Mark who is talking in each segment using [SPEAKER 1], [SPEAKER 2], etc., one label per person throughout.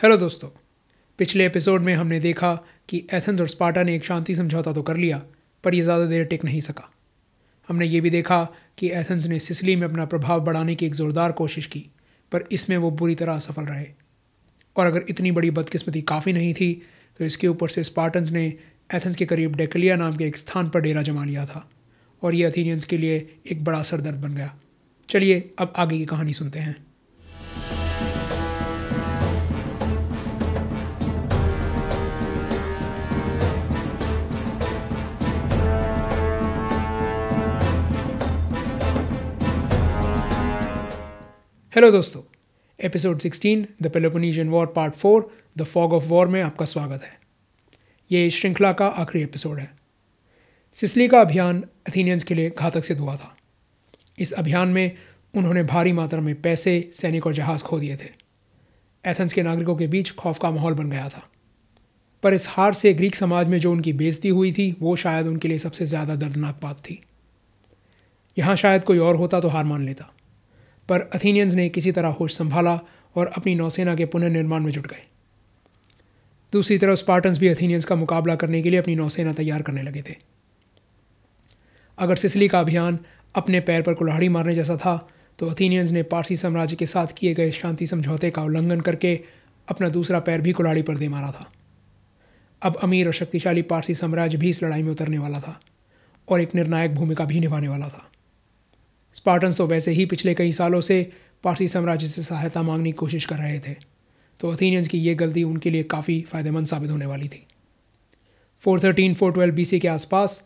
[SPEAKER 1] Hello दोस्तों, पिछले episode में हमने देखा कि एथेंस और स्पार्टा ने एक शांति समझौता तो कर लिया, पर यह ज़्यादा देर टिक नहीं सका। हमने ये भी देखा कि एथेंस ने सिसली में अपना प्रभाव बढ़ाने की एक ज़ोरदार कोशिश की, पर इसमें वो बुरी तरह असफल रहे। और अगर इतनी बड़ी बदकिस्मती काफ़ी नहीं थी तो इसके ऊपर से स्पार्टन्स ने एथेंस के करीब डेकलिया नाम के एक स्थान पर डेरा जमा लिया था, और ये अथीनियंस के लिए एक बड़ा सरदर्द बन गया। चलिए, अब आगे की कहानी सुनते हैं। हेलो दोस्तों। Episode 16 the Peloponnesian war part four the fog of war में आपका स्वागत है। ये श्रृंखला का आखिरी एपिसोड है। सिसली का अभियान अथीनियंस के लिए घातक सिद्ध हुआ था। इस अभियान में उन्होंने भारी मात्रा में पैसे, सैनिक और जहाज़ खो दिए थे। एथेंस के नागरिकों के बीच खौफ का माहौल बन गया था। पर इस हार से ग्रीक समाज में जो उनकी बेजती हुई थी, वो शायद उनके लिए सबसे ज़्यादा दर्दनाक बात थी। यहाँ शायद कोई और होता तो हार मान लेता। पर अथीनियंस ने किसी तरह होश संभाला और अपनी नौसेना के पुनर्निर्माण में जुट गए। दूसरी तरफ़ स्पार्टन्स भी अथीनियंस का मुकाबला करने के लिए अपनी नौसेना तैयार करने लगे थे। अगर सिसली का अभियान अपने पैर पर कुल्हाड़ी मारने जैसा था तो अथीनियंस ने पारसी साम्राज्य के साथ किए गए शांति समझौते का उल्लंघन करके अपना दूसरा पैर भी कुल्हाड़ी पर दे मारा था। अब अमीर और शक्तिशाली पारसी साम्राज्य भी इस लड़ाई में उतरने वाला था और एक निर्णायक भूमिका भी निभाने वाला था। स्पार्टन्स तो वैसे ही पिछले कई सालों से पारसी साम्राज्य से सहायता मांगने की कोशिश कर रहे थे। तो अथीनियंस की ये गलती उनके लिए काफ़ी फ़ायदेमंद साबित होने वाली थी। Four thirteen four twelve B के आसपास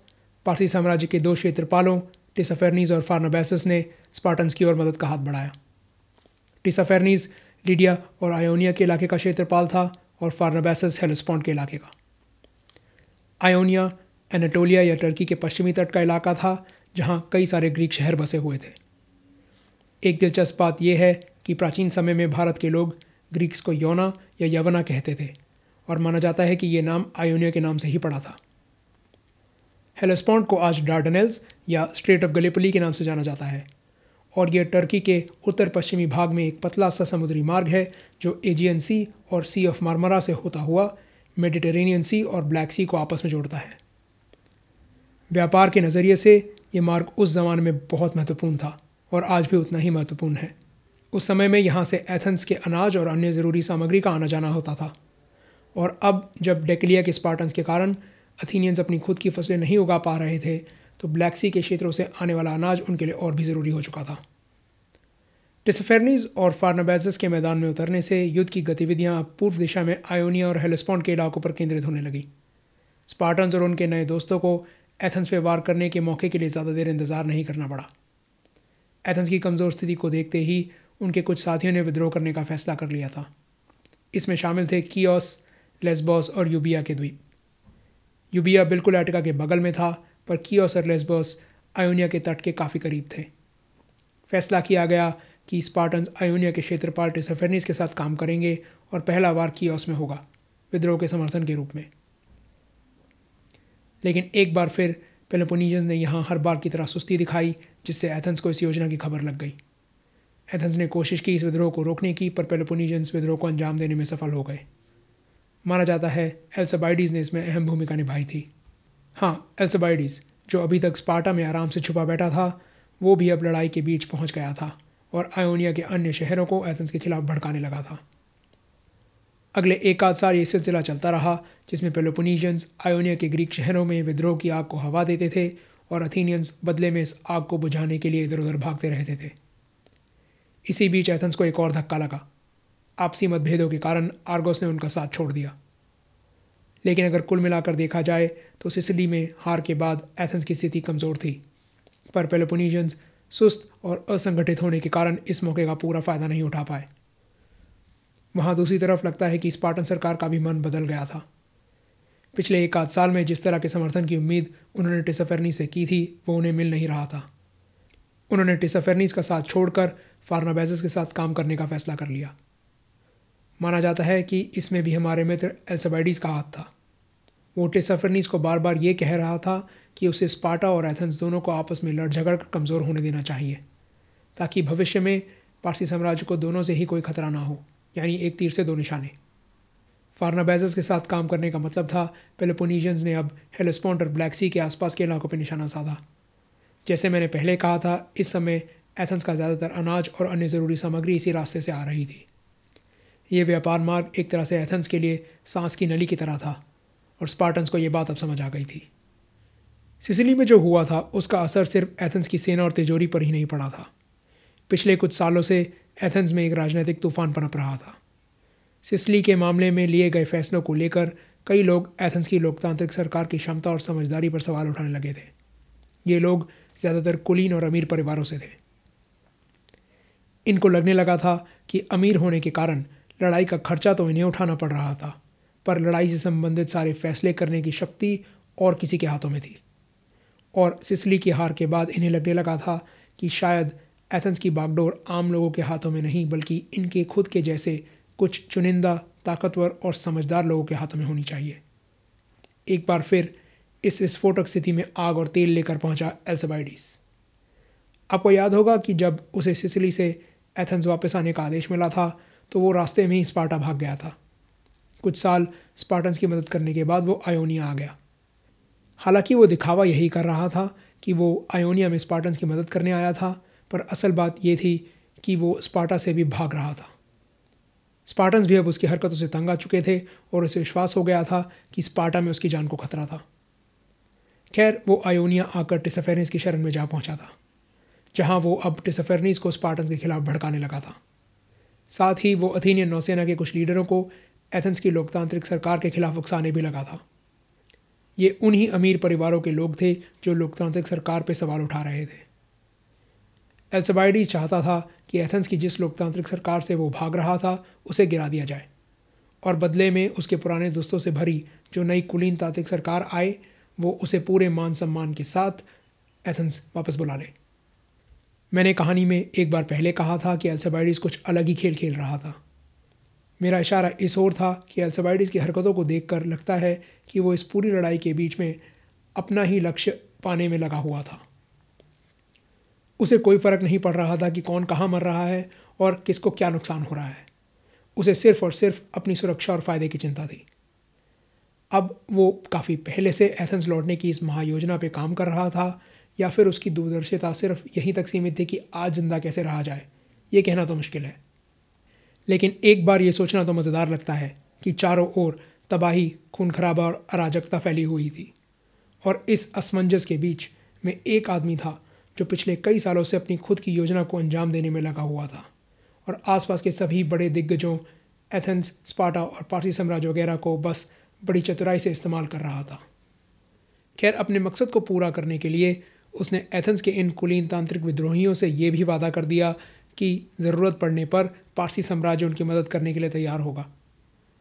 [SPEAKER 1] पारसी साम्राज्य के दो क्षेत्रपालों टिसफेरनीज और फार्नाबैसस ने स्पार्टन्स की ओर मदद का हाथ बढ़ाया। टिसफेरनीज लीडिया और आयोनिया के इलाके का क्षेत्रपाल था और फार्नाबैसस हेलस्पॉन्ड के इलाके का। आयोनिया एनाटोलिया या टर्की के पश्चिमी तट का इलाका था जहाँ कई सारे ग्रीक शहर बसे हुए थे। एक दिलचस्प बात यह है कि प्राचीन समय में भारत के लोग ग्रीक्स को यौना या यवना कहते थे और माना जाता है कि ये नाम आयोनिया के नाम से ही पड़ा था। हेलोस्पॉन्ड को आज डार्डनेल्स या स्ट्रेट ऑफ़ गलीपली के नाम से जाना जाता है और यह टर्की के उत्तर पश्चिमी भाग में एक पतला सा समुद्री मार्ग है जो एजियन सी और सी ऑफ़ मार्मरा से होता हुआ मेडिटेरेनियन सी और ब्लैक सी को आपस में जोड़ता है। व्यापार के नज़रिए से ये मार्ग उस ज़माने में बहुत महत्वपूर्ण था और आज भी उतना ही महत्वपूर्ण है। उस समय में यहाँ से एथेंस के अनाज और अन्य ज़रूरी सामग्री का आना जाना होता था। और अब जब डेकलिया के स्पार्टन्स के कारण अथीनियंस अपनी खुद की फ़सलें नहीं उगा पा रहे थे तो ब्लैक सी के क्षेत्रों से आने वाला अनाज उनके लिए और भी ज़रूरी हो चुका था। टिसफेरनीज और फार्नाबैजस के मैदान में उतरने से युद्ध की गतिविधियाँ पूर्व दिशा में आयोनिया और हेलेस्पॉन्ड के इलाकों पर केंद्रित होने लगी। स्पार्टन्स और उनके नए दोस्तों को एथेंस पे वार करने के मौके के लिए ज़्यादा देर इंतज़ार नहीं करना पड़ा। एथेंस की कमज़ोर स्थिति को देखते ही उनके कुछ साथियों ने विद्रोह करने का फैसला कर लिया था। इसमें शामिल थे कियोस, लेस्बॉस और यूबिया के द्वीप। यूबिया बिल्कुल एटिका के बगल में था, पर कियोस और लेस्बॉस आयोनिया के तट के काफ़ी करीब थे। फैसला किया गया कि स्पार्टन्स आयोनिया के क्षेत्रपाल टेसफेनिस के साथ काम करेंगे और पहला वार कियोस में होगा, विद्रोह के समर्थन के रूप में। लेकिन एक बार फिर पेलोपोनीजन्स ने यहाँ हर बार की तरह सुस्ती दिखाई, जिससे एथेंस को इस योजना की खबर लग गई। एथेंस ने कोशिश की इस विद्रोह को रोकने की, पर पेलोपोनीजन्स विद्रोह को अंजाम देने में सफल हो गए। माना जाता है एल्सबाइडीज़ ने इसमें अहम भूमिका निभाई थी। हाँ एल्सबाइडीज़ जो अभी तक स्पार्टा में आराम से छुपा बैठा था, वो भी अब लड़ाई के बीच पहुँच गया था और आयोनिया के अन्य शहरों को एथेंस के खिलाफ भड़काने लगा था। अगले एक आध साल ये सिलसिला चलता रहा जिसमें पेलोपोनीजियंस आयोनिया के ग्रीक शहरों में विद्रोह की आग को हवा देते थे और अथीनियंस बदले में इस आग को बुझाने के लिए इधर उधर भागते रहते थे। इसी बीच एथेंस को एक और धक्का लगा। आपसी मतभेदों के कारण आर्गोस ने उनका साथ छोड़ दिया। लेकिन अगर कुल मिलाकर देखा जाए तो सिसिली में हार के बाद एथेंस की स्थिति कमज़ोर थी। पर पेलोपोनीजियंस सुस्त और असंगठित होने के कारण इस मौके का पूरा फ़ायदा नहीं उठा पाए। वहाँ दूसरी तरफ़ लगता है कि स्पार्टन सरकार का भी मन बदल गया था। पिछले एक आध साल में जिस तरह के समर्थन की उम्मीद उन्होंने टिसफेरनी से की थी, वो उन्हें मिल नहीं रहा था। उन्होंने टिसफेरनीस का साथ छोड़कर फार्नाबैजस के साथ काम करने का फैसला कर लिया। माना जाता है कि इसमें भी हमारे मित्र एल्सबाइडीज़ का हाथ था। वो टिसफेरनीस को बार बार ये कह रहा था कि उसे स्पार्टा और एथेंस दोनों को आपस में लड़ झगड़ कर कमज़ोर होने देना चाहिए, ताकि भविष्य में पारसी साम्राज्य को दोनों से ही कोई खतरा ना हो, यानी एक तीर से दो निशाने। फार्नाबैजस के साथ काम करने का मतलब था पेलोपोनीशियंस ने अब हेलोस्पॉन्ट और ब्लैक सी के आसपास के इलाकों पर निशाना साधा। जैसे मैंने पहले कहा था, इस समय एथेंस का ज़्यादातर अनाज और अन्य ज़रूरी सामग्री इसी रास्ते से आ रही थी। ये व्यापार मार्ग एक तरह से एथेंस के लिए सांस की नली की तरह था और स्पार्टन्स को ये बात अब समझ आ गई थी। सिसिली में जो हुआ था, उसका असर सिर्फ़ एथेंस की सेना और तिजोरी पर ही नहीं पड़ा था। पिछले कुछ सालों से एथेंस में एक राजनीतिक तूफ़ान पनप रहा था। सिसली के मामले में लिए गए फैसलों को लेकर कई लोग एथेंस की लोकतांत्रिक सरकार की क्षमता और समझदारी पर सवाल उठाने लगे थे। ये लोग ज़्यादातर कुलीन और अमीर परिवारों से थे। इनको लगने लगा था कि अमीर होने के कारण लड़ाई का खर्चा तो इन्हें उठाना पड़ रहा था, पर लड़ाई से संबंधित सारे फैसले करने की शक्ति और किसी के हाथों में थी। और सिसली की हार के बाद इन्हें लगने लगा था कि शायद एथेंस की बागडोर आम लोगों के हाथों में नहीं, बल्कि इनके खुद के जैसे कुछ चुनिंदा, ताकतवर और समझदार लोगों के हाथों में होनी चाहिए। एक बार फिर इस विस्फोटक स्थिति में आग और तेल लेकर पहुँचा एल्सबाइडिस। आपको याद होगा कि जब उसे सिसिली से एथेंस वापस आने का आदेश मिला था तो वो रास्ते में ही स्पार्टा भाग गया था। कुछ साल स्पार्टन्स की मदद करने के बाद वो आयोनिया आ गया। हालाँकि वो दिखावा यही कर रहा था कि वो आयोनिया में स्पार्टन्स की मदद करने आया था, पर असल बात ये थी कि वो स्पार्टा से भी भाग रहा था। स्पार्टन्स भी अब उसकी हरकतों से तंग आ चुके थे और उसे विश्वास हो गया था कि स्पार्टा में उसकी जान को खतरा था। खैर, वो आयोनिया आकर टिसफेरनीस की शरण में जा पहुँचा था, जहाँ वो अब टिसफेरनीस को स्पार्टन्स के खिलाफ भड़काने लगा था। साथ ही वो अथीनियन नौसेना के कुछ लीडरों को एथेंस की लोकतांत्रिक सरकार के खिलाफ उकसाने भी लगा था। ये उन्हीं अमीर परिवारों के लोग थे जो लोकतांत्रिक सरकार पर सवाल उठा रहे थे। एल्सबाइडी चाहता था कि एथेंस की जिस लोकतांत्रिक सरकार से वो भाग रहा था, उसे गिरा दिया जाए। और बदले में उसके पुराने दोस्तों से भरी जो नई कुलीन तांत्रिक सरकार आए, वो उसे पूरे मान सम्मान के साथ एथेंस वापस बुला ले। मैंने कहानी में एक बार पहले कहा था कि एल्सबाइडिस कुछ अलग ही खेल खेल रहा था। मेरा इशारा इस ओर था कि एल्सबाइडिस की हरकतों को देखकर लगता है कि वो इस पूरी लड़ाई के बीच में अपना ही लक्ष्य पाने में लगा हुआ था। उसे कोई फ़र्क नहीं पड़ रहा था कि कौन कहाँ मर रहा है और किसको क्या नुकसान हो रहा है। उसे सिर्फ़ और सिर्फ़ अपनी सुरक्षा और फ़ायदे की चिंता थी। अब वो काफ़ी पहले से एथेंस लौटने की इस महायोजना पे काम कर रहा था या फिर उसकी दूरदर्शिता सिर्फ़ यहीं तक सीमित थी कि आज ज़िंदा कैसे रहा जाए, ये कहना तो मुश्किल है। लेकिन एक बार ये सोचना तो मज़ेदार लगता है कि चारों ओर तबाही खून खराबा और अराजकता फैली हुई थी। और इस असमंजस के बीच में एक आदमी था जो पिछले कई सालों से अपनी खुद की योजना को अंजाम देने में लगा हुआ था और आसपास के सभी बड़े दिग्गजों, एथेंस स्पाटा और पारसी साम्राज्य वगैरह को बस बड़ी चतुराई से इस्तेमाल कर रहा था। खैर, अपने मकसद को पूरा करने के लिए उसने एथेंस के इन कुलीन तांत्रिक विद्रोहियों से ये भी वादा कर दिया कि ज़रूरत पड़ने पर पारसी साम्राज्य उनकी मदद करने के लिए तैयार होगा।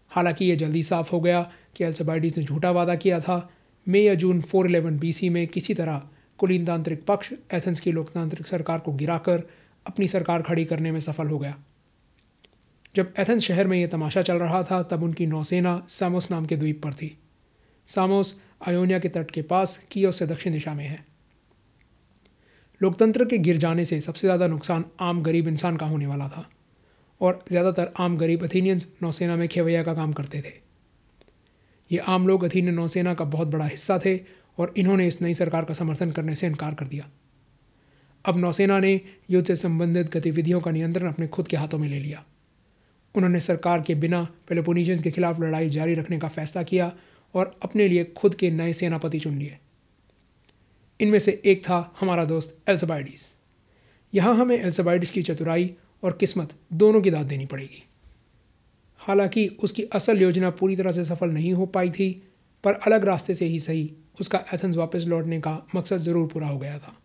[SPEAKER 1] हालाँकि ये जल्दी साफ़ हो गया कि अल्सबाइडीज ने झूठा वादा किया था। मई या जून 411 बीसी में किसी तरह कुलीनतांत्रिक पक्ष, एथेंस की लोकतांत्रिक सरकार को गिराकर अपनी सरकार खड़ी करने में सफल हो गया। जब एथेंस शहर में यह तमाशा चल रहा था, तब उनकी नौसेना सामोस नाम के द्वीप पर थी। सामोस, आयोनिया के तट के पास, कियोस से दक्षिण दिशा में है। लोकतंत्र के गिर जाने से सबसे ज़्यादा नुकसान आम गरीब इंसान का होने वाला था, और ज़्यादातर आम गरीब अथीनियंस नौसेना में खेवैया का काम करते थे। ये आम लोग अथीनियन नौसेना का बहुत बड़ा हिस्सा थे और इन्होंने इस नई सरकार का समर्थन करने से इनकार कर दिया। अब नौसेना ने युद्ध से संबंधित गतिविधियों का नियंत्रण अपने खुद के हाथों में ले लिया। उन्होंने सरकार के बिना पेलोपोनीशियंस के खिलाफ लड़ाई जारी रखने का फैसला किया और अपने लिए खुद के नए सेनापति चुन लिए। इनमें से एक था हमारा दोस्त एल्सबाइडिस। यहाँ हमें एल्सबाइडिस की चतुराई और किस्मत दोनों की दाद देनी पड़ेगी। हालाँकि उसकी असल योजना पूरी तरह से सफल नहीं हो पाई थी, पर अलग रास्ते से ही सही उसका एथेंस वापस लौटने का मकसद ज़रूर पूरा हो गया था।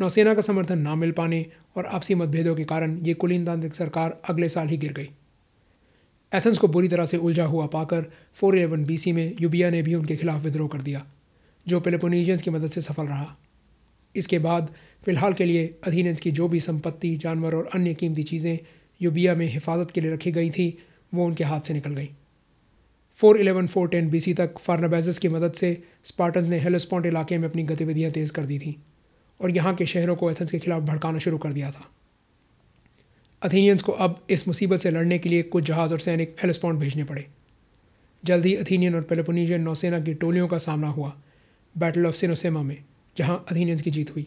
[SPEAKER 1] नौसेना का समर्थन ना मिल पाने और आपसी मतभेदों के कारण ये कुलीनतांत्रिक सरकार अगले साल ही गिर गई। एथेंस को बुरी तरह से उलझा हुआ पाकर फोर इलेवन बी में यूबिया ने भी उनके खिलाफ विद्रोह कर दिया, जो पेलोपोनीशियंस की मदद से सफल रहा। इसके बाद फ़िलहाल के लिए अधीनेंस की जो भी संपत्ति, जानवर और अन्य कीमती चीज़ें यूबिया में हिफाजत के लिए रखी गई थी, वो उनके हाथ से निकल गई। Four eleven, four ten B C तक फार्नाबैजस की मदद से स्पार्टन्स ने हेलोस्पॉन्ट इलाके में अपनी गतिविधियाँ तेज़ कर दी थीं और यहाँ के शहरों को एथेंस के खिलाफ भड़काना शुरू कर दिया था। अथीनियंस को अब इस मुसीबत से लड़ने के लिए कुछ जहाज़ और सैनिक हेलस्पॉन्ड भेजने पड़े। जल्द ही अथीनियन और पेलोपोनीशियन नौसेना की टोलियों का सामना हुआ बैटल ऑफ़ सिनोसेमा में, जहाँ अथीनियंस की जीत हुई।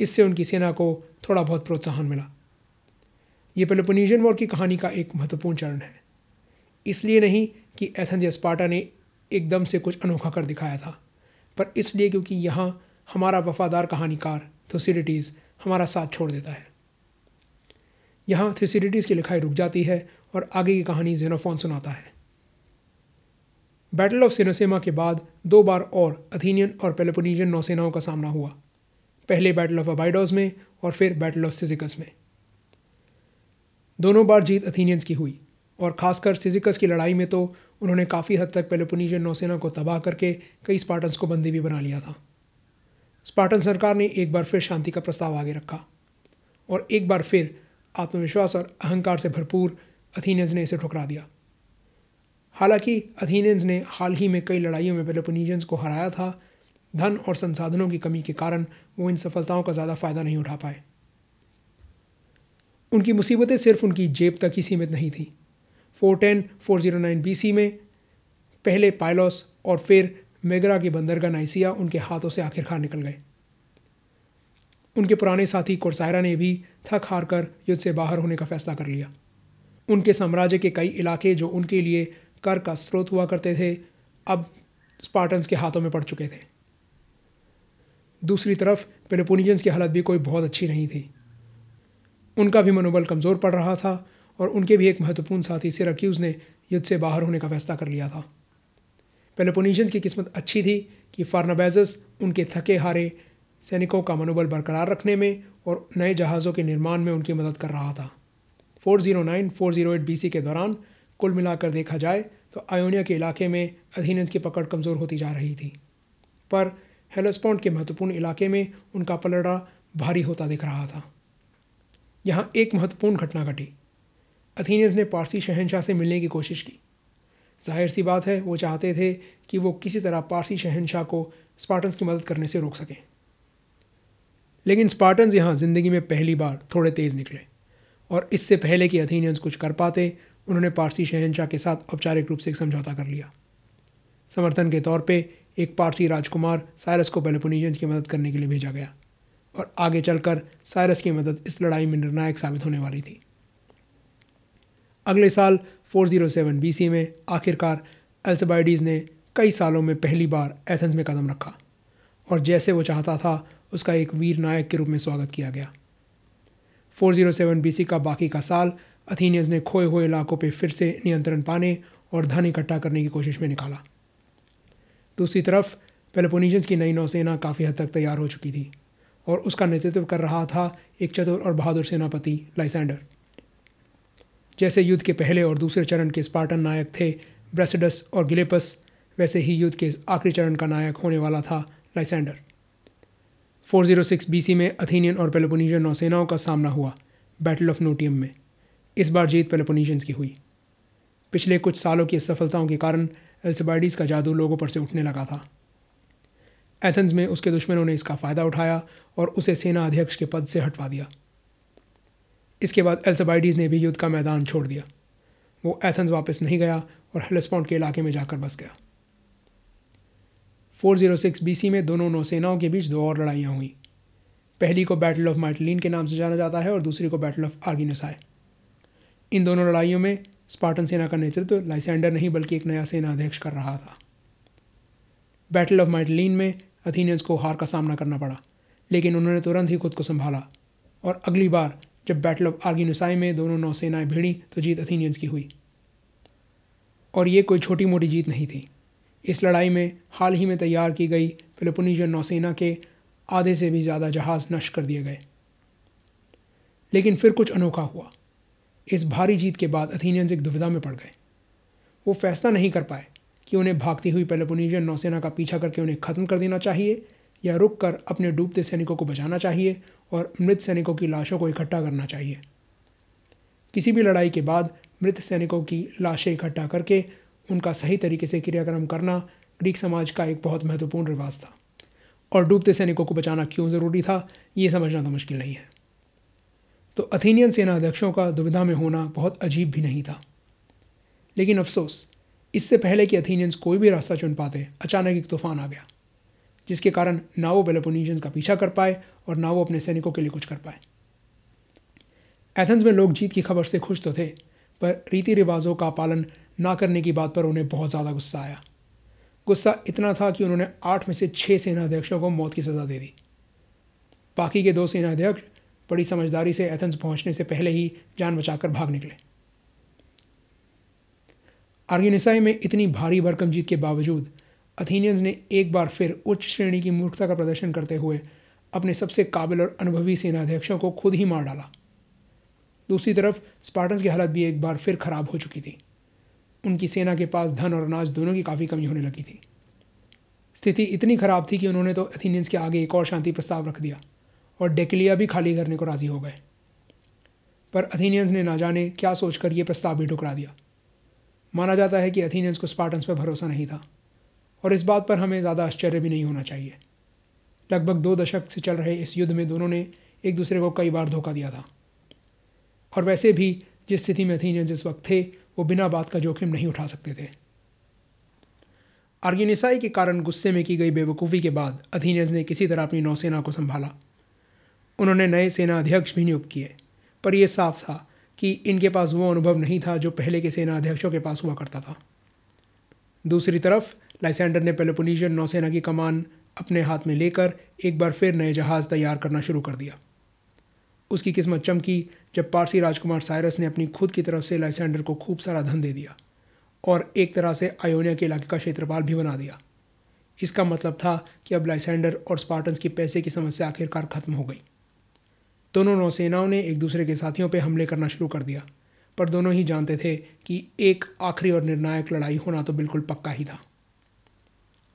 [SPEAKER 1] इससे उनकी सेना को थोड़ा बहुत प्रोत्साहन मिला। ये पेलोपोनीशियन वॉर की कहानी का एक महत्वपूर्ण चरण है। इसलिए नहीं कि एथेंस या स्पार्टा ने एकदम से कुछ अनोखा कर दिखाया था। पर इसलिए क्योंकि यहाँ हमारा वफादार कहानीकार थोसिडिटीज़ हमारा साथ छोड़ देता है। यहाँ थ्यूसिडिटीज़ की लिखाई रुक जाती है और आगे की कहानी जेनोफोन सुनाता है। बैटल ऑफ़ सिनोसेमा के बाद दो बार और अथीनियन और पेलोपोनीजियन नौसेनाओं का सामना हुआ। पहले बैटल ऑफ़ अबाइडोज में और फिर बैटल ऑफ़ सिजिकस में। दोनों बार जीत अथीनियंस की हुई। और खासकर सिजिकस की लड़ाई में तो उन्होंने काफ़ी हद तक पेलोपोनीजियन नौसेना को तबाह करके कई स्पार्टन्स को बंदी भी बना लिया था। स्पार्टन सरकार ने एक बार फिर शांति का प्रस्ताव आगे रखा और एक बार फिर आत्मविश्वास और अहंकार से भरपूर अथीनियंस ने इसे ठुकरा दिया। हालाँकि अथीनियंस ने हाल ही में कई लड़ाइयों में पेलोपोनीजियंस को हराया था, धन और संसाधनों की कमी के कारण वो इन सफलताओं का ज़्यादा फ़ायदा नहीं उठा पाए। उनकी मुसीबतें सिर्फ़ उनकी जेब तक ही सीमित नहीं थी। Four ten, four zero nine B C में। पहले पायलॉस और फिर मेगरा के बंदरगाह नाइसिया उनके हाथों से आखिरकार निकल गए। उनके पुराने साथी कोरसायरा ने भी थक हार कर युद्ध से बाहर होने का फैसला कर लिया। उनके साम्राज्य के कई इलाके जो उनके लिए कर का स्रोत हुआ करते थे, अब स्पार्टन्स के हाथों में पड़ चुके थे। दूसरी तरफ़ पेलोपोनिजन्स की हालत भी कोई बहुत अच्छी नहीं थी। उनका भी मनोबल कमज़ोर पड़ रहा था और उनके भी एक महत्वपूर्ण साथी सिराक्यूज़ ने युद्ध से बाहर होने का फैसला कर लिया था। पेलोपोनिशियंस की किस्मत अच्छी थी कि फार्नाबैजस उनके थके हारे सैनिकों का मनोबल बरकरार रखने में और नए जहाज़ों के निर्माण में उनकी मदद कर रहा था। 409 408 बीसी के दौरान कुल मिलाकर देखा जाए तो आयोनिया के इलाके में अधीनंस की पकड़ कमज़ोर होती जा रही थी। पर हेलोस्पॉन्ड के महत्वपूर्ण इलाके में उनका पलड़ा भारी होता दिख रहा था। यहाँ एक महत्वपूर्ण घटना घटी। अथीनियंस ने पारसी शहनशाह से मिलने की कोशिश की। ज़ाहिर सी बात है, वो चाहते थे कि वो किसी तरह पारसी शहनशाह को स्पार्टन्स की मदद करने से रोक सकें। लेकिन स्पार्टन्स यहाँ ज़िंदगी में पहली बार थोड़े तेज़ निकले और इससे पहले कि अथीनियंस कुछ कर पाते, उन्होंने पारसी शहनशाह के साथ औपचारिक रूप से एक समझौता कर लिया। समर्थन के तौर पे एक पारसी राजकुमार साइरस को पेलोपोनीजियंस की मदद करने के लिए भेजा गया और आगे चलकर साइरस की मदद इस लड़ाई में निर्णायक साबित होने वाली थी। अगले साल 407 बीसी में आखिरकार अल्सबाइडीज़ ने कई सालों में पहली बार एथेंस में कदम रखा और जैसे वो चाहता था, उसका एक वीर नायक के रूप में स्वागत किया गया। 407 बीसी का बाकी का साल अथीनियंस ने खोए हुए इलाकों पर फिर से नियंत्रण पाने और धन इकट्ठा करने की कोशिश में निकाला। दूसरी तरफ़ पेलोपोनीजन्स की नई नौसेना काफ़ी हद तक तैयार हो चुकी थी और उसका नेतृत्व कर रहा था एक चतुर और बहादुर सेनापति लाइसेंडर जैसे युद्ध के पहले और दूसरे चरण के स्पार्टन नायक थे, ब्रेसिडस और गिलेपस, वैसे ही युद्ध के आखिरी चरण का नायक होने वाला था लाइसेंडर। 406 बीसी में अथीनियन और पेलोपोनीजियन नौसेनाओं का सामना हुआ बैटल ऑफ़ नोटियम में। इस बार जीत पेलोपोनीशियंस की हुई। पिछले कुछ सालों की सफलताओं के कारण एल्सबाइडीज़ का जादू लोगों पर से उठने लगा था। एथेंस में उसके दुश्मनों ने इसका फ़ायदा उठाया और उसे सेना अध्यक्ष के पद से हटवा दिया। इसके बाद एल्सबाइडीज़ ने भी युद्ध का मैदान छोड़ दिया। वो एथेंस वापस नहीं गया और हेलस्पॉन्ड के इलाके में जाकर बस गया। 406 बीसी में दोनों नौसेनाओं के बीच दो और लड़ाइयाँ हुई। पहली को बैटल ऑफ़ माइटलिन के नाम से जाना जाता है और दूसरी को बैटल ऑफ़ आर्गिनसाई इन दोनों लड़ाइयों में स्पार्टन सेना का नेतृत्व लाइसेंडर नहीं, बल्कि एक नया सेना अध्यक्ष कर रहा था। बैटल ऑफ़ माइटलिन में अथीनियंस को हार का सामना करना पड़ा, लेकिन उन्होंने तुरंत ही खुद को संभाला और अगली बार जब बैटल ऑफ़ आर्गिनुसाई में दोनों नौसेनाएँ भिड़ी तो जीत अथीनियंस की हुई। और ये कोई छोटी मोटी जीत नहीं थी। इस लड़ाई में हाल ही में तैयार की गई फिलिपोनीजियन नौसेना के आधे से भी ज़्यादा जहाज़ नष्ट कर दिए गए। लेकिन फिर कुछ अनोखा हुआ। इस भारी जीत के बाद अथीनियंस एक दुविधा में पड़ गए। वो फैसला नहीं कर पाए कि उन्हें भागती हुई पेलोपोनीजियन नौसेना का पीछा करके उन्हें ख़त्म कर देना चाहिए या रुक कर अपने डूबते सैनिकों को बचाना चाहिए और मृत सैनिकों की लाशों को इकट्ठा करना चाहिए। किसी भी लड़ाई के बाद मृत सैनिकों की लाशें इकट्ठा करके उनका सही तरीके से क्रियाक्रम करना ग्रीक समाज का एक बहुत महत्वपूर्ण रिवाज था। और डूबते सैनिकों को बचाना क्यों ज़रूरी था, ये समझना तो मुश्किल नहीं है। तो अथीनियन सेना अध्यक्षों का दुविधा में होना बहुत अजीब भी नहीं था। लेकिन अफसोस, इससे पहले कि अथीनियंस कोई भी रास्ता चुन पाते, अचानक एक तूफ़ान आ गया। जिसके कारण ना वो बेलोपोनीशियंस का पीछा कर पाए और ना वो अपने सैनिकों के लिए कुछ कर पाए। एथेंस में लोग जीत की खबर से खुश तो थे, पर रीति रिवाजों का पालन ना करने की बात पर उन्हें बहुत ज़्यादा गुस्सा आया। गुस्सा इतना था कि उन्होंने आठ में से छः सेनाध्यक्षों को मौत की सज़ा दे दी। बाकी के दो सेनाध्यक्ष बड़ी समझदारी से एथेंस पहुँचने से पहले ही जान बचाकर भाग निकले। आर्गेनिसाई में इतनी भारी भरकम जीत के बावजूद अथीनियंस ने एक बार फिर उच्च श्रेणी की मूर्खता का प्रदर्शन करते हुए अपने सबसे काबिल और अनुभवी सेनाध्यक्षों को खुद ही मार डाला दूसरी तरफ़ स्पार्टन्स की हालत भी एक बार फिर खराब हो चुकी थी उनकी सेना के पास धन और अनाज दोनों की काफ़ी कमी होने लगी थी स्थिति इतनी खराब थी कि उन्होंने तो अथीनियंस के आगे एक और शांति प्रस्ताव रख दिया और डेकलिया भी खाली करने को राज़ी हो गए पर अथीनियंस ने ना जाने क्या सोचकर यह प्रस्ताव भी ठुकरा दिया माना जाता है कि अथीनियंस को स्पार्टन्स पर भरोसा नहीं था और इस बात पर हमें ज़्यादा आश्चर्य भी नहीं होना चाहिए। लगभग दो दशक से चल रहे इस युद्ध में दोनों ने एक दूसरे को कई बार धोखा दिया था। और वैसे भी जिस स्थिति में अथीनियंस इस वक्त थे, वो बिना बात का जोखिम नहीं उठा सकते थे। आर्गेनिसाई के कारण गुस्से में की गई बेवकूफ़ी के बाद अथीनियंस ने किसी तरह अपनी नौसेना को संभाला। उन्होंने नए सेना अध्यक्ष भी नियुक्त किए, पर यह साफ़ था कि इनके पास वो अनुभव नहीं था जो पहले के सेना अध्यक्षों के पास हुआ करता था। दूसरी तरफ़ लाइसेंडर ने पेलोपोनीशियन नौसेना की कमान अपने हाथ में लेकर एक बार फिर नए जहाज़ तैयार करना शुरू कर दिया। उसकी किस्मत चमकी जब पारसी राजकुमार साइरस ने अपनी खुद की तरफ़ से लाइसेंडर को खूब सारा धन दे दिया और एक तरह से आयोनिया के इलाके का क्षेत्रपाल भी बना दिया। इसका मतलब था कि अब लाइसेंडर और स्पार्टन्स की पैसे की समस्या आखिरकार खत्म हो गई। दोनों नौसेनाओं ने एक दूसरे के साथियों पर हमले करना शुरू कर दिया, पर दोनों ही जानते थे कि एक आखिरी और निर्णायक लड़ाई होना तो बिल्कुल पक्का ही था।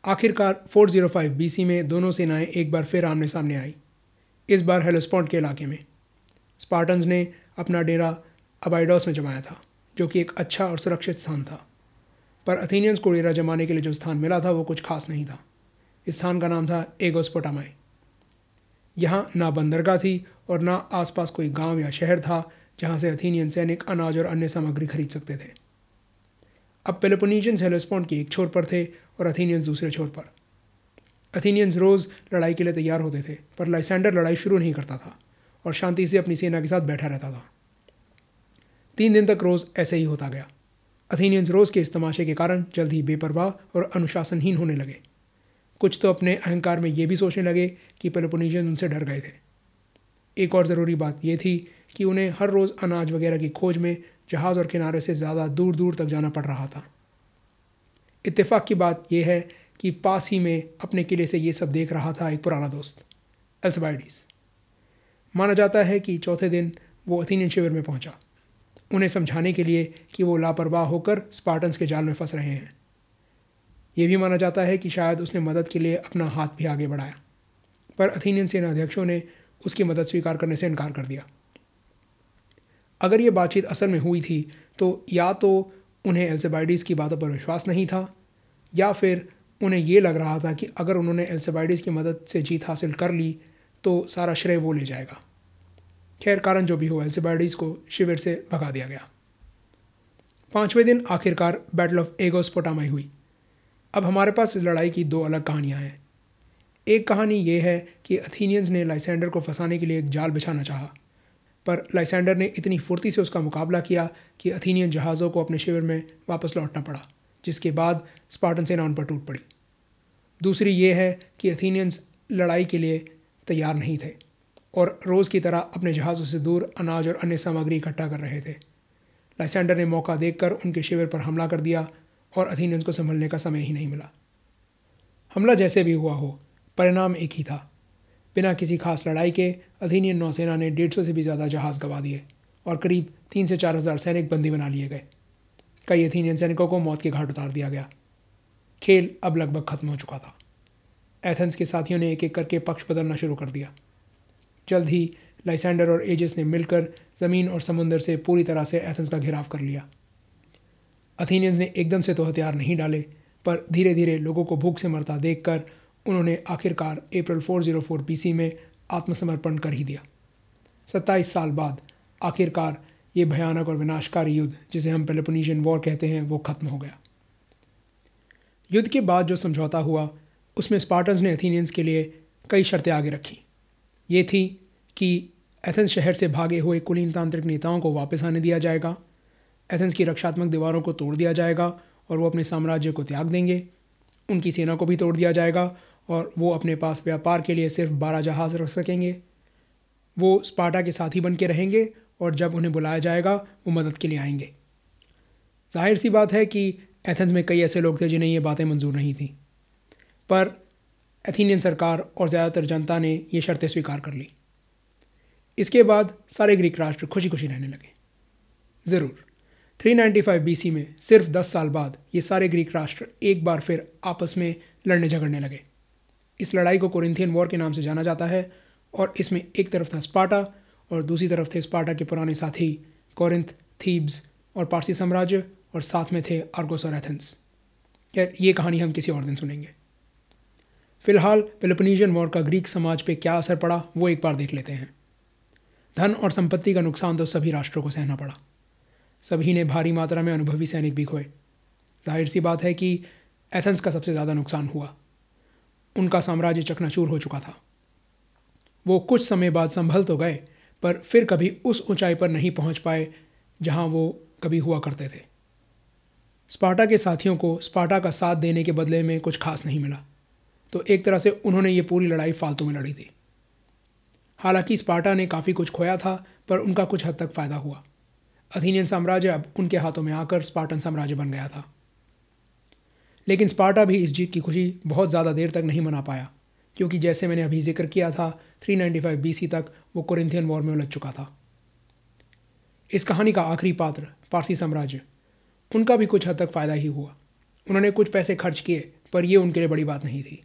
[SPEAKER 1] आखिरकार 405 बीसी में दोनों सेनाएँ एक बार फिर आमने सामने आई, इस बार हेलोस्पॉन्ट के इलाके में। स्पार्टन्स ने अपना डेरा अबाइडोस में जमाया था, जो कि एक अच्छा और सुरक्षित स्थान था। पर अथीनियंस को डेरा जमाने के लिए जो स्थान मिला था, वो कुछ खास नहीं था। इस स्थान का नाम था एगोस्पोटामाई यहाँ ना बंदरगाह थी और ना आसपास कोई गाँव या शहर था, जहाँ से अथीनियन सैनिक अनाज और अन्य सामग्री खरीद सकते थे। अब पेलोपोनीजियंस हेलोस्पॉन्ट के एक छोर पर थे और अथीनियंस दूसरे छोर पर। अथीनियंस रोज़ लड़ाई के लिए तैयार होते थे, पर लाइसेंडर लड़ाई शुरू नहीं करता था और शांति से अपनी सेना के साथ बैठा रहता था। तीन दिन तक रोज़ ऐसे ही होता गया। अथीनियंस रोज़ के इस तमाशे के कारण जल्द ही बेपरवाह और अनुशासनहीन होने लगे। कुछ तो अपने अहंकार में ये भी सोचने लगे कि पेलोपोनीशियन उनसे डर गए थे। एक और ज़रूरी बात यह थी कि उन्हें हर रोज़ अनाज वगैरह की खोज में जहाज़ और किनारे से ज़्यादा दूर दूर तक जाना पड़ रहा था। इत्तेफाक की बात यह है कि पास ही में अपने किले से ये सब देख रहा था एक पुराना दोस्त एल्सबाइडीज माना जाता है कि चौथे दिन वो अथीनियन शिविर में पहुँचा। उन्हें समझाने के लिए कि वो लापरवाह होकर स्पार्टन्स के जाल में फंस रहे हैं। ये भी माना जाता है कि शायद उसने मदद के लिए अपना हाथ भी आगे बढ़ाया, पर अथीनियन सेना अध्यक्षों ने उसकी मदद स्वीकार करने से इनकार कर दिया। अगर ये बातचीत असल में हुई थी तो या तो उन्हें एल्सेबाइडीज़ की बातों पर विश्वास नहीं था या फिर उन्हें ये लग रहा था कि अगर उन्होंने एल्सेबाइडीज़ की मदद से जीत हासिल कर ली तो सारा श्रेय वो ले जाएगा। खैर, कारण जो भी हो एल्सेबाइडीज़ को शिविर से भगा दिया गया। पाँचवें दिन आखिरकार बैटल ऑफ़ एगोस पोटामाई हुई। अब हमारे पास इस लड़ाई की दो अलग कहानियाँ हैं। एक कहानी ये है कि अथीनियंस ने लाइसेंडर को फंसाने के लिए एक जाल बिछाना चाहा, पर लाइसेंडर ने इतनी फुर्ती से उसका मुकाबला किया कि अथीनियन जहाज़ों को अपने शिविर में वापस लौटना पड़ा। जिसके बाद स्पार्टन सेना उन पर टूट पड़ी। दूसरी ये है कि अथीनियंस लड़ाई के लिए तैयार नहीं थे और रोज़ की तरह अपने जहाज़ों से दूर अनाज और अन्य सामग्री इकट्ठा कर रहे थे। लाइसेंडर ने मौका देखकर उनके शिविर पर हमला कर दिया और अथीनियंस को संभलने का समय ही नहीं मिला। हमला जैसे भी हुआ हो, परिणाम एक ही था। बिना किसी खास लड़ाई के अधीनियन नौसेना ने डेढ़ सौ से भी ज़्यादा जहाज़ गवा दिए और करीब तीन से चार हज़ार सैनिक बंदी बना लिए गए। कई अथीनियन सैनिकों को मौत के घाट उतार दिया गया। खेल अब लगभग खत्म हो चुका था। एथेंस के साथियों ने एक एक करके पक्ष बदलना शुरू कर दिया। जल्द ही लाइसेंडर और एजिस ने मिलकर ज़मीन और समुंदर से पूरी तरह से एथेंस का घेराव कर लिया। अथीनियंस ने एकदम से तो हथियार नहीं डाले, पर धीरे धीरे लोगों को भूख से मरता देखकर उन्होंने आखिरकार अप्रैल 404 बीसी में आत्मसमर्पण कर ही दिया। सत्ताईस साल बाद आखिरकार ये भयानक और विनाशकारी युद्ध, जिसे हम पेलोपोनीशियन वॉर कहते हैं, वो खत्म हो गया। युद्ध के बाद जो समझौता हुआ, उसमें स्पार्टन्स ने एथीनियंस के लिए कई शर्तें आगे रखी। ये थी कि एथेंस शहर से भागे हुए कुलीन तांत्रिक नेताओं को वापस आने दिया जाएगा एथेंस की रक्षात्मक दीवारों को तोड़ दिया जाएगा, और वो अपने साम्राज्य को त्याग देंगे, उनकी सेना को भी तोड़ दिया जाएगा, और वो अपने पास व्यापार के लिए सिर्फ़ बारह जहाज़ रख सकेंगे। वो स्पार्टा के साथी बन के रहेंगे और जब उन्हें बुलाया जाएगा, वो मदद के लिए आएँगे। ज़ाहिर सी बात है कि एथेंस में कई ऐसे लोग थे जिन्हें ये बातें मंजूर नहीं थीं। पर एथीनियन सरकार और ज़्यादातर जनता ने ये शर्तें स्वीकार कर ली। इसके बाद सारे ग्रीक राष्ट्र खुशी खुशी रहने लगे। ज़रूर 395 बीसी में सिर्फ़ 10 साल बाद ये सारे ग्रीक राष्ट्र एक बार फिर आपस में लड़ने झगड़ने लगे। इस लड़ाई को कोरिंथियन वॉर के नाम से जाना जाता है और इसमें एक तरफ़ था स्पार्टा और दूसरी तरफ़ थे स्पार्टा के पुराने साथी कोरिंथ, थीब्स और पारसी साम्राज्य और साथ में थे आर्गोस और एथेंस। खैर, ये कहानी हम किसी और दिन सुनेंगे। फ़िलहाल, पेलोपनीशियन वॉर का ग्रीक समाज पे क्या असर पड़ा, वो एक बार देख लेते हैं। धन और संपत्ति का नुकसान तो सभी राष्ट्रों को सहना पड़ा। सभी ने भारी मात्रा में अनुभवी सैनिक भी खोए। ज़ाहिर सी बात है कि एथेंस का सबसे ज़्यादा नुकसान हुआ। उनका साम्राज्य चकनाचूर हो चुका था। वो कुछ समय बाद संभल तो गए पर फिर कभी उस ऊंचाई पर नहीं पहुँच पाए जहाँ वो कभी हुआ करते थे। स्पार्टा के साथियों को स्पार्टा का साथ देने के बदले में कुछ खास नहीं मिला। तो एक तरह से उन्होंने ये पूरी लड़ाई फालतू में लड़ी थी। हालाँकि स्पार्टा ने काफ़ी कुछ खोया था, पर उनका कुछ हद तक फ़ायदा हुआ। अथीनियन साम्राज्य अब उनके हाथों में आकर स्पार्टन साम्राज्य बन गया था। लेकिन स्पार्टा भी इस जीत की खुशी बहुत ज़्यादा देर तक नहीं मना पाया, क्योंकि जैसे मैंने अभी ज़िक्र किया था 395 बीसी तक वो कोरिंथियन वॉर में उलझ चुका था। इस कहानी का आखिरी पात्र पारसी साम्राज्य, उनका भी कुछ हद तक फ़ायदा ही हुआ। उन्होंने कुछ पैसे खर्च किए, पर यह उनके लिए बड़ी बात नहीं थी।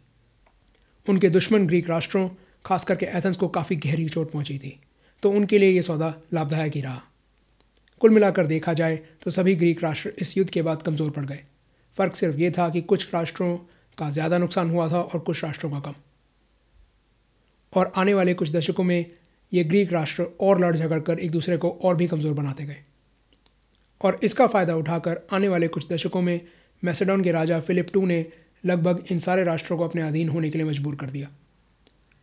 [SPEAKER 1] उनके दुश्मन ग्रीक राष्ट्रों, खास करके एथेंस को काफ़ी गहरी चोट पहुँची थी तो उनके लिए ये सौदा लाभदायक ही रहा। कुल मिलाकर देखा जाए तो सभी ग्रीक राष्ट्र इस युद्ध के बाद कमज़ोर पड़ गए। फ़र्क सिर्फ़ ये था कि कुछ राष्ट्रों का ज़्यादा नुकसान हुआ था और कुछ राष्ट्रों का कम। और आने वाले कुछ दशकों में ये ग्रीक राष्ट्र और लड़ झगड़ कर एक दूसरे को और भी कमज़ोर बनाते गए। और इसका फ़ायदा उठाकर आने वाले कुछ दशकों में मैसेडोन के राजा फिलिप टू ने लगभग इन सारे राष्ट्रों को अपने अधीन होने के लिए मजबूर कर दिया।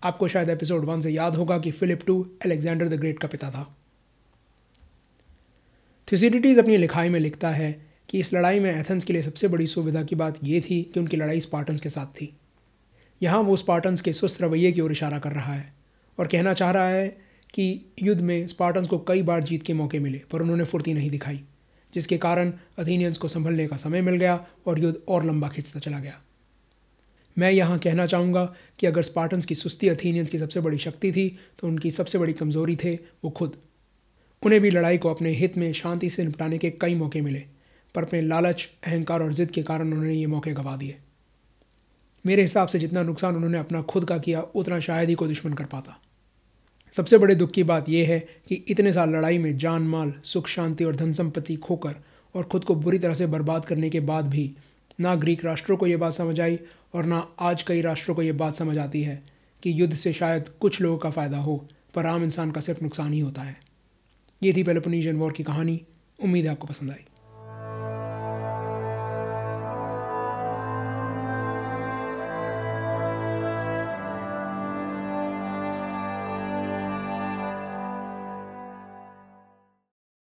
[SPEAKER 1] आपको शायद एपिसोड वन से याद होगा कि Philip two Alexander the Great का पिता था। थ्यूसिडिटीज़ अपनी लिखाई में लिखता है कि इस लड़ाई में एथेंस के लिए सबसे बड़ी सुविधा की बात यह थी कि उनकी लड़ाई स्पार्टन्स के साथ थी। यहाँ वो स्पार्टन्स के सुस्त रवैये की ओर इशारा कर रहा है। और कहना चाह रहा है कि युद्ध में स्पार्टन्स को कई बार जीत के मौके मिले, पर उन्होंने फुर्ती नहीं दिखाई, जिसके कारण अथीनियंस को संभलने का समय मिल गया और युद्ध और लंबा खिंचता चला गया। मैं यहाँ कहना चाहूँगा कि अगर स्पार्टन्स की सुस्ती अथीनियंस की सबसे बड़ी शक्ति थी तो उनकी सबसे बड़ी कमज़ोरी थे वो खुद। उन्हें भी लड़ाई को अपने हित में शांति से निपटाने के कई मौके मिले, पर अपने लालच, अहंकार और ज़िद के कारण उन्होंने ये मौके गंवा दिए। मेरे हिसाब से जितना नुकसान उन्होंने अपना खुद का किया, उतना शायद ही को दुश्मन कर पाता। सबसे बड़े दुख की बात यह है कि इतने साल लड़ाई में जान माल सुख शांति और धन संपत्ति खोकर और ख़ुद को बुरी तरह से बर्बाद करने के बाद भी ना ग्रीक राष्ट्रों को ये बात समझ आई और ना आज कई राष्ट्रों को ये बात समझ आती है कि युद्ध से शायद कुछ लोगों का फ़ायदा हो, पर आम इंसान का सिर्फ़ नुकसान ही होता है। ये थी पेलोपोनीशियन वॉर की कहानी। उम्मीद है आपको पसंद आई।